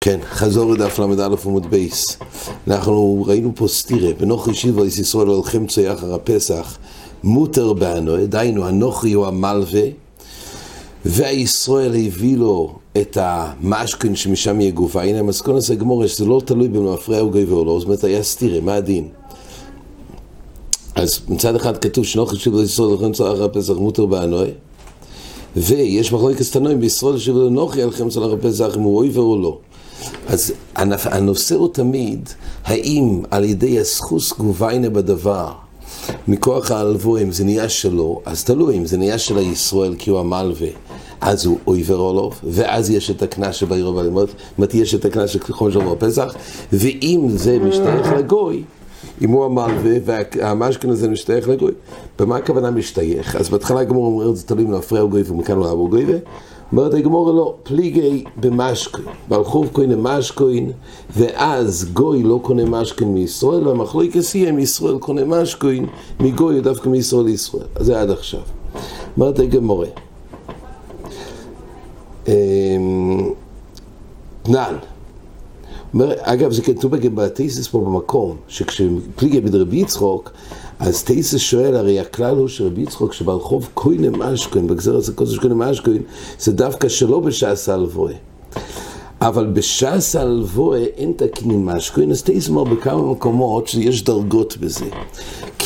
כן, חזור לדף ל"א עמוד בייס. אנחנו ראינו פה סטירה, בנוכרי שיבה ישראל הולכים צוי אחר הפסח, מותר בענו, דהיינו הנוכרי הוא המלווה, והישראל הביא לו את המשכן שמשם יהיה גופה. הנה המסכון הזה גמור, שזה לא תלוי מפריע או גויבה או לא, זאת אומרת היה סטירה, מה הדין? אז מצד אחד כתוב שנוכרי שיבה ישראל הולכים צוי אחר הפסח, מותר בענו, ויש מחלוקת תנועים בישראל לנוכרי הולכים צוי אחר הפסח אם הוא אויבר או לא. אז הנושא הוא תמיד, האם על ידי הסחוס גוביינה בדבר, מכוח ההלבו, אם זה נהיה שלו, אז תלוי, אם זה נהיה של הישראל כי הוא המלווה, אז הוא אויבר אולוב, ואז יש את הקנס שבעיר ובלימות, זאת אומרת, יש את הקנס של חומש שבוע פסח, ואם זה משתייך לגוי, אם הוא המלווה הזה משתייך לגוי, במה הכוונה משתייך? אז בהתחלה גמור אומר, זה תלוי אם להפריע גוי ומכאן לא אבו גוי, אומרת הגמורה לא, פליגי במשקוין, ברחוב קוין משקוין, ואז גוי לא קונה משקוין מישראל, והמחלוקת יהיה מישראל קונה משקוין, מגוי דווקא מישראל לישראל. זה עד עכשיו. אומרת הגמורה. אמ, נען. אגב, זה כתוב בטיסס פה במקום, שכשפליגי בדרבי יצחוק, אז טייסס שואל, הרי הכלל הוא שרבי יצחוק שברחוב קוינה משקוין, בגזר הזה קודש קוינה משקוין, זה דווקא שלא בשעס הלבואה. אבל בשעס הלבואה אין את הקניין משקוין, אז טייסס אומר בכמה מקומות שיש דרגות בזה.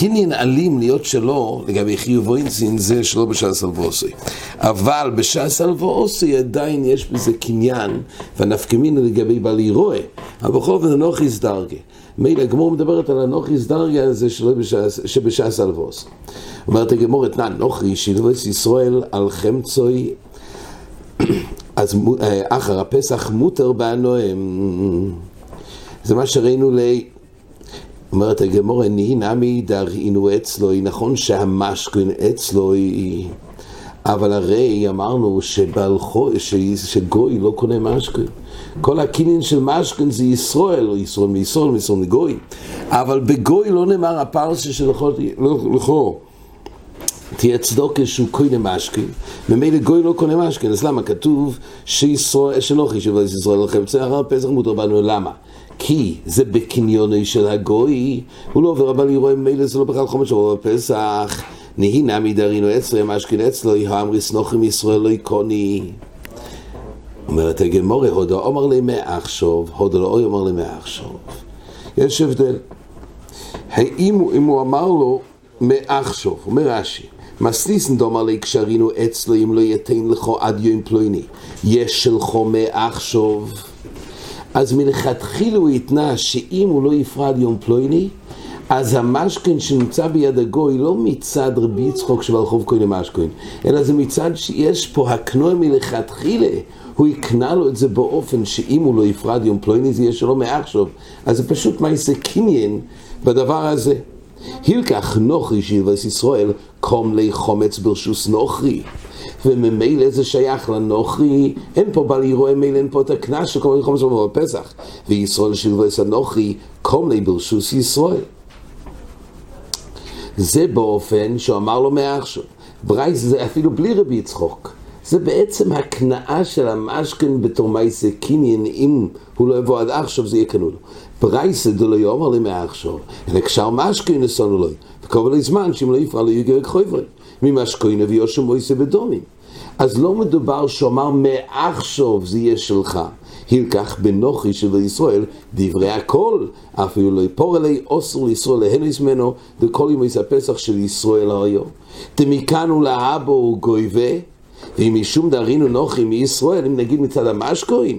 קניין אלים להיות שלו, לגבי חיוב אינסין, זה שלא בשעס הלבואוסי. אבל בשעס הלבואוסי עדיין יש בזה קניין, והנפקמין לגבי בעלי רואה. אבל בכל אופן אנוכיס דרגה. מילא הגמור מדברת על הנוכריס דרגה הזה שבשעס הלבוס. אומרת הגמור את נן נוכרי שילבס ישראל על חמצוי אז אה, אחר הפסח מותר בנוהם זה מה שראינו לי אומרת הגמור נהי נמי דרעינו אצלו נכון שהמשכון אצלו אבל הרי אמרנו שבלחו, שגוי לא קונה משכון כל הקניין של משכן זה ישראל, או ישראל מישראל, מישראל מגוי. אבל בגוי לא נאמר הפרסה של לכו. תהיה צדוקה שהוא קונה משכן, ממילא גוי לא קונה משכן, אז למה כתוב שישראל, שלא חישב על ישראל לכם, זה הרב פסח מותר בנו, למה? כי זה בקניוני של הגוי, הוא לא עובר אבל יראה ממילא זה לא בכלל חומש שבוע בפסח, נהי נמי דרינו אצלו, משכן אצלו, יהא אמרי סנוחים ישראל לא יקוני. אומרת הגמורה, הודו אומר לי מעכשיו, הודו לא אומר לי מעכשיו. יש הבדל. האם אם הוא אמר לו מעכשיו, אומר רש"י, מסניסן דומר לי קשרינו אצלו אם לא יתן לך עד יום פלויני, יש שלך מעכשיו. אז מלכתחילה הוא התנה שאם הוא לא יפרד יום פלויני, אז המשכן שנמצא ביד הגוי לא מצד רבי יצחוק שברחוב כהן למשכן, אלא זה מצד שיש פה הקנוע מלכתחילה, הוא יקנה לו את זה באופן שאם הוא לא יפרד יום פלויני זה יהיה שלו מעכשיו, אז זה פשוט מעשה בדבר הזה. הילקח נוכרי שילבס ישראל, קום לי חומץ ברשוס נוכרי. וממילא זה שייך לנוכרי, אין פה בל ירואה מילא, אין פה את הקנס של קום לי חומץ בפסח. וישראל שילבס הנוכרי, קום לי ברשוס ישראל. זה באופן שהוא אמר לו מעכשיו. ברייס זה אפילו בלי רבי יצחוק. זה בעצם הקנאה של המשכן בתור מייסה קניין, אם הוא לא יבוא עד עכשיו זה יהיה קנו לו. ברייסה דו לא יאמר לי מעכשיו, אלא קשר משכן נסונו לו, וקובל לי זמן שאם לא יפרע לו יגר חויברי, ממשכן ויושם מויסה בדומים. אז לא מדובר שאומר מעכשיו זה יהיה שלך. הילקח בנוחי של ישראל דברי הכל, אפילו לא יפור אלי אוסר לישראל להניס ממנו, וכל יום הפסח של ישראל היום. דמכאן ולאבו גויבה ואם משום דרינו נוחי מישראל, אם נגיד מצד המשקוין,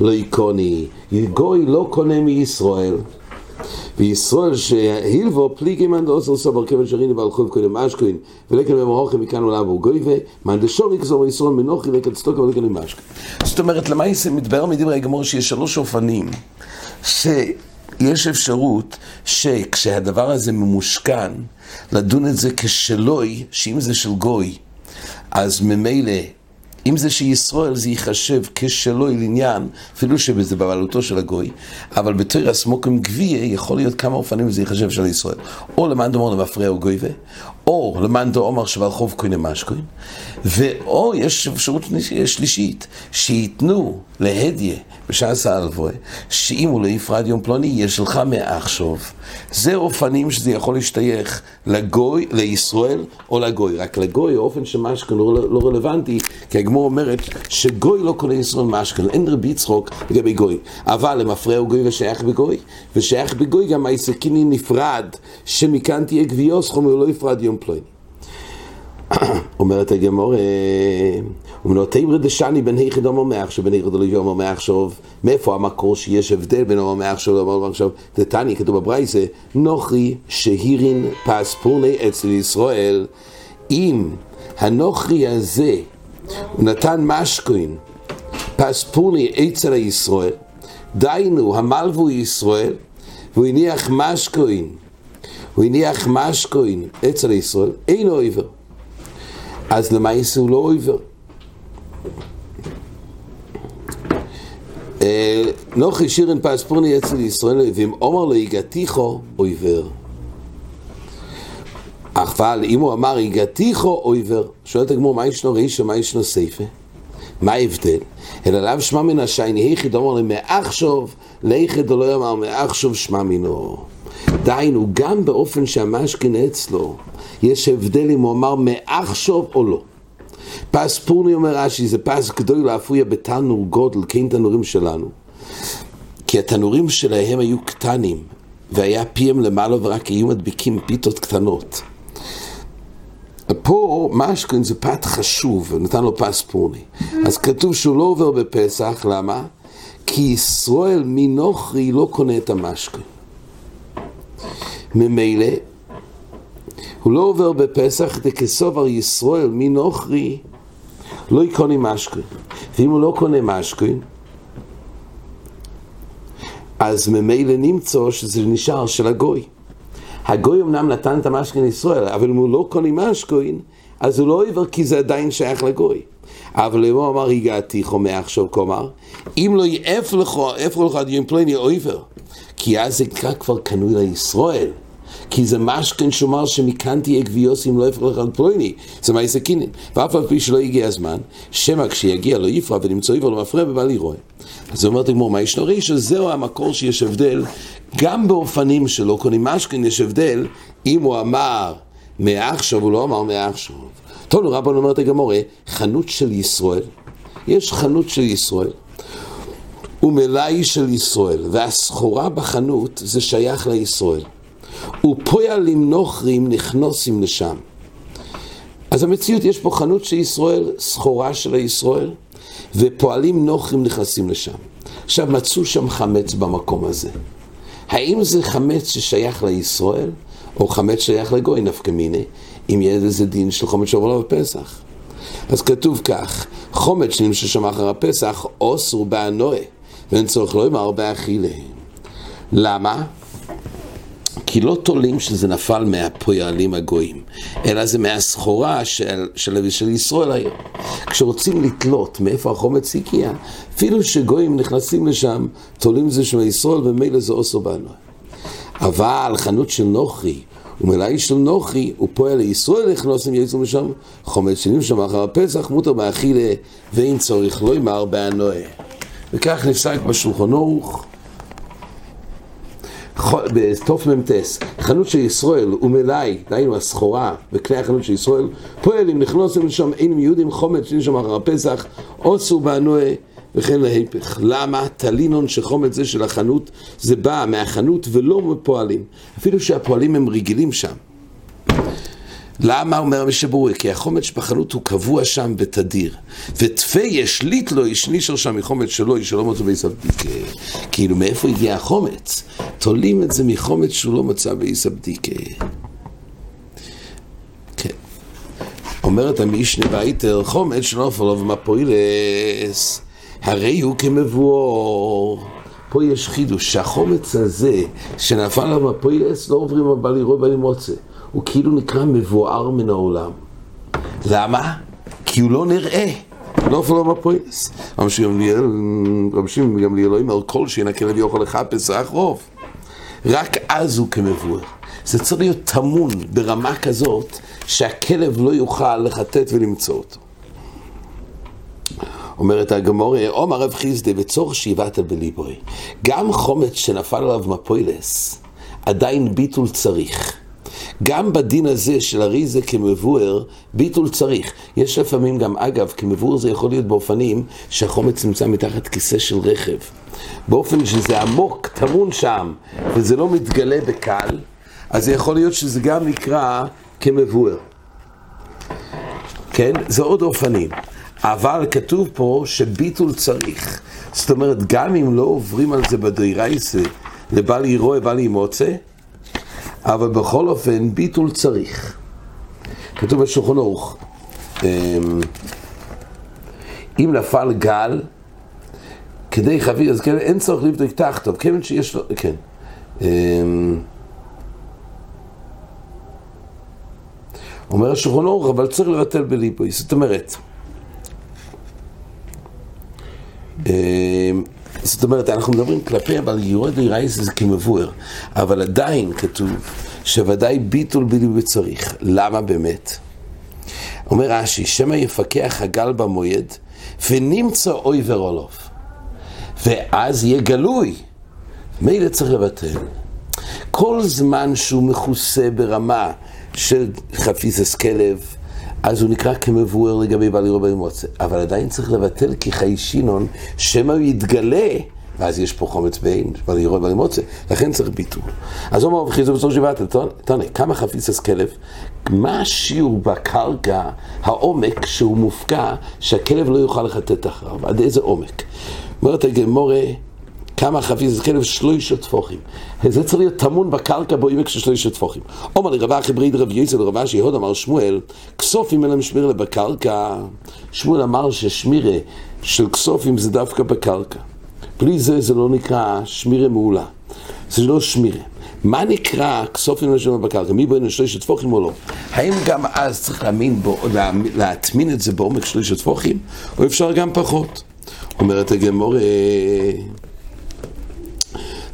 לא יקוני, גוי לא קונה מישראל. וישראל שהילבו פליגי מאן דאוסר סבר כיוון שריני בעל חוב קודם משקוין ולקן במרוחם מכאן עולם הוא גוי ומאן דשור יקזור ישראל מנוחי לקן צדוקה ולקן משקוין. זאת אומרת, למעשה מתברר מדברי הגמור שיש שלוש אופנים שיש אפשרות שכשהדבר הזה ממושכן, לדון את זה כשלוי, שאם זה של גוי, אז ממילא, אם זה שישראל זה ייחשב כשלו אל עניין, אפילו שזה בבעלותו של הגוי, אבל בתור הסמוקים גביע יכול להיות כמה אופנים וזה ייחשב של ישראל. או למען דומו למפרע או גויבה, או למאן דאמר שבעל חוב קונה משקוין, ואו יש אפשרות שלישית, שייתנו להדיה בשעס האלבוי, שאם הוא לא יפרד יום פלוני, יש לך מעכשיו. זה אופנים שזה יכול להשתייך לגוי, לישראל או לגוי. רק לגוי, האופן שמשכן לא, לא רלוונטי, כי הגמור אומרת שגוי לא קונה ישראל משכן, אין רבי יצחוק לגבי גוי. אבל למפרע הוא גוי ושייך בגוי, ושייך בגוי גם העסקיני נפרד, שמכאן תהיה גביוס חומר לא יפרד יום פלוני. אומרת הגמור, ומנותימר דשני בן היכד אומר מעכשיו, בן היכד לא אומר מעכשיו, מאיפה המקור שיש הבדל בין אומר מעכשיו לאומר מעכשיו? דתני, כתוב בברייסה, נוכרי שהירין פספורני אצל ישראל, אם הנוכרי הזה נתן משקוין פספורני אצל ישראל, דיינו, המלבו ישראל, והוא הניח משקוין, הוא הניח משקוין אצל ישראל, אין אויבר. אז למעשה הוא לא אויבר. נוחי שירן פספורני אצל ישראל, ואם אומר לו הגעתיכו, אויבר. אבל אם הוא אמר הגעתיכו, אויבר, שואלת הגמור, מה ישנו רישא, מה ישנו סייפה? מה ההבדל? אלא לאו שמע מן השייני, היכד אומר לי, מעכשיו, ליכד לא אמר, מעכשיו שמע מינו. דהיינו, גם באופן שהמשכין אצלו, יש הבדל אם הוא אמר מעכשיו או לא. פס פורני אומר רש"י, זה פס גדול לאפויה בתנור גודל, כן תנורים שלנו. כי התנורים שלהם היו קטנים, והיה פיהם למעלה ורק היו מדביקים פיתות קטנות. פה משכון זה פת חשוב, נתן לו פס פורני. אז כתוב שהוא לא עובר בפסח, למה? כי ישראל מנוכרי לא קונה את המשכון. ממילא, הוא לא עובר בפסח דכסובר ישראל מנוכרי לא יקונה משכון. ואם הוא לא קונה משכון, אז ממילא נמצא שזה נשאר של הגוי. הגוי אמנם נתן את המשכון לישראל, אבל אם הוא לא קונה משכון, אז הוא לא עובר כי זה עדיין שייך לגוי. אבל אם הוא אמר הגעתי חומה עכשיו כלומר, אם לא יאף לך, איפה לך דיון פלוני עובר, כי אז זה נקרא כבר קנוי לישראל. כי זה משכן שאומר שמכאן תהיה גביוס אם לא יפרח על פלויני, זה מה יעשה קינין. ואף על פי שלא הגיע הזמן, שמא כשיגיע לא יפרע ונמצא עבר לא מפריע ובא לרוע. אז זה אומר תגמור, מה ישנו ראי שזהו המקור שיש הבדל, גם באופנים שלא קונים משכן יש הבדל, אם הוא אמר מעכשיו, הוא לא אמר מעכשיו. טוב, נו רבן אומרת הגמורה, חנות של ישראל, יש חנות של ישראל. ומלאי של ישראל, והסחורה בחנות זה שייך לישראל. ופועלים נוכרים נכנוסים לשם. אז המציאות, יש פה חנות של ישראל, סחורה של הישראל, ופועלים נוכרים נכנסים לשם. עכשיו, מצאו שם חמץ במקום הזה. האם זה חמץ ששייך לישראל, או חמץ ששייך לגוי נפקא מיני, אם יהיה איזה דין של חומץ שעובר לו בפסח? אז כתוב כך, חומץ שנמשך שם אחר הפסח, אוסור באנוה, ואין צורך לא אמר באכילה. למה? כי לא תולים שזה נפל מהפועלים הגויים, אלא זה מהסחורה של, של, של ישראל היום. כשרוצים לתלות מאיפה החומץ הגיע, אפילו שגויים נכנסים לשם, תולים זה של ישראל ומילא זה אוסו בנו. אבל חנות של נוחי, ומלאי של נוחי, הוא פועל לישראל נכנוסים יצאו משם, חומץ שנים שם אחר הפסח, מותר באכילה, ואין צורך לא ימר באנוה. וכך נפסק בשולחן ערוך. בתוף מ"טס, חנות של ישראל ומלאי, דהיינו הסחורה וכלי החנות של ישראל, פועלים נכנסים לשם אין יהודים חומץ שיש שם אחר הפסח, עושו באנוה וכן להיפך. למה? תלינון שחומץ זה של החנות, זה בא מהחנות ולא מפועלים. אפילו שהפועלים הם רגילים שם. למה אומר המשבורי? כי החומץ שבחנות הוא קבוע שם ותדיר. ותפי ישליט לו, ישנישר שם מחומץ שלו, שלא מצא בעיסבדיקה. כאילו, מאיפה הגיע החומץ? תולים את זה מחומץ שהוא לא מצא בעיסבדיקה. כן. אומרת המשנה והייתר, חומץ שלא נפל לו ומפוילס, הרי הוא כמבואר. פה יש חידוש, שהחומץ הזה שנפל עליו מפוילס לא עוברים הבא לראות בלי מוצא. הוא כאילו נקרא מבואר מן העולם. למה? כי הוא לא נראה. לא אפילו מפויס. רבי גם לאלוהים על כל שינקה לוי אוכל לחפש רוב. רק אז הוא כמבואר. זה צריך להיות טמון ברמה כזאת שהכלב לא יוכל לחטט ולמצוא אותו. אומרת הגמור, עומר רב חיסדה וצורך שאיבת בליבוי. גם חומץ שנפל עליו מפוילס, עדיין ביטול צריך. גם בדין הזה של אריזה כמבואר, ביטול צריך. יש לפעמים גם, אגב, כמבואר זה יכול להיות באופנים שהחומץ נמצא מתחת כיסא של רכב. באופן שזה עמוק, טמון שם, וזה לא מתגלה בקל, אז זה יכול להיות שזה גם נקרא כמבואר. כן? זה עוד אופנים. אבל כתוב פה שביטול צריך. זאת אומרת, גם אם לא עוברים על זה בדיירייסה, לבל ירואה בל ימוצא, אבל בכל אופן ביטול צריך. כתוב בשולחן ערוך, אמ, אם נפל גל, כדי חביר, אז כן, אין צורך לבדוק תחתוב, כיוון שיש לו, כן. אמ, אומר השולחן ערוך, אבל צריך לבטל בליבוי, זאת אומרת, אמ, זאת אומרת, אנחנו מדברים כלפי, אבל יורד רייס זה כמבואר, אבל עדיין כתוב שוודאי ביטול בלי וצריך. למה באמת? אומר רש"י, שמא יפקח הגל במועד ונמצא אוי ורולוף, ואז יהיה גלוי. מילא צריך לבטל. כל זמן שהוא מכוסה ברמה של חפיסס כלב, אז הוא נקרא כמבואר לגבי בעלי רבי מוצא. אבל עדיין צריך לבטל כי חי שינון, שמא הוא יתגלה, ואז יש פה חומץ בין בעלי רבי מוצא, לכן צריך ביטול. אז הוא אומר, חיזו בסוף שבעת, תענה, כמה חפיסס כלב, מה השיעור בקרקע, העומק שהוא מופקע, שהכלב לא יוכל לחטט אחריו, עד איזה עומק? אומרת הגמורה, כמה חפיס כלב שלושה טפוחים. זה צריך להיות טמון בקרקע בו עמק של שלושה טפוחים. אומר לרבה חברי רב יצל רבה שיהוד אמר שמואל, כסופים אין להם שמירה בקרקע. שמואל אמר ששמירה של כסופים זה דווקא בקרקע. בלי זה זה לא נקרא שמירה מעולה. זה לא שמירה. מה נקרא כסופים שמירה בקרקע? מי בואי שלושה טפוחים או לא? האם גם אז צריך להטמין את זה בעומק שלושה טפוחים? או אפשר גם פחות? אומרת הגמורה...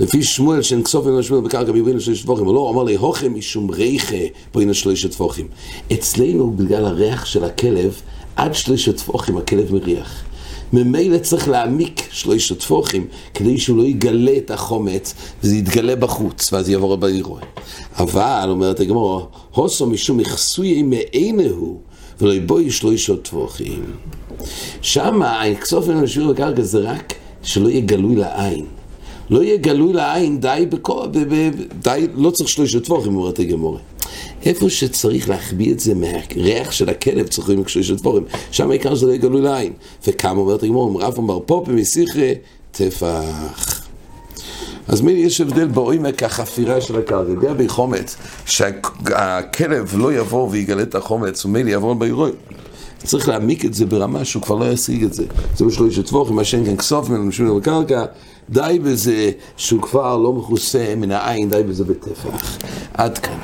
לפי שמואל שאין כסוף אין שמואל בקרקע ביבין לשלושת טפוחים, הוא לא אמר לי הוכם משום ריחה בואי שלושת טפוחים. אצלנו בגלל הריח של הכלב, עד שלושת טפוחים הכלב מריח. ממילא צריך להעמיק שלושת טפוחים כדי שהוא לא יגלה את החומץ וזה יתגלה בחוץ ואז יעבור בעירוי. אבל, אומרת הגמור, הוסו משום יחסוי מעינהו ולא יבואי שלושת טפוחים. שמה, הכסוף אין משמואל בקרקע זה רק שלא יהיה גלוי לעין. לא יהיה גלוי לעין, די בכל, די, לא צריך שלושת טבורים, אומרת הגמורה. איפה שצריך להחביא את זה מהריח של הכלב, צריך לראות שלושת טבורים. שם העיקר שזה לא יהיה לעין. וכמה אומרת הגמורה, אם רב אמר פה במסיכרה, טפח. אז מי יש הבדל בעומק החפירה של הקרקע, יודע בחומץ, שהכלב לא יבוא ויגלה את החומץ, ומילא יעבור בעירוי. צריך להעמיק את זה ברמה שהוא כבר לא ישיג את זה. זה בשלושת טבוחים, מה שאין כאן כסוף ממנו משום בקרקע, די בזה שהוא כבר לא מכוסה מן העין, די בזה בטפח. עד כאן.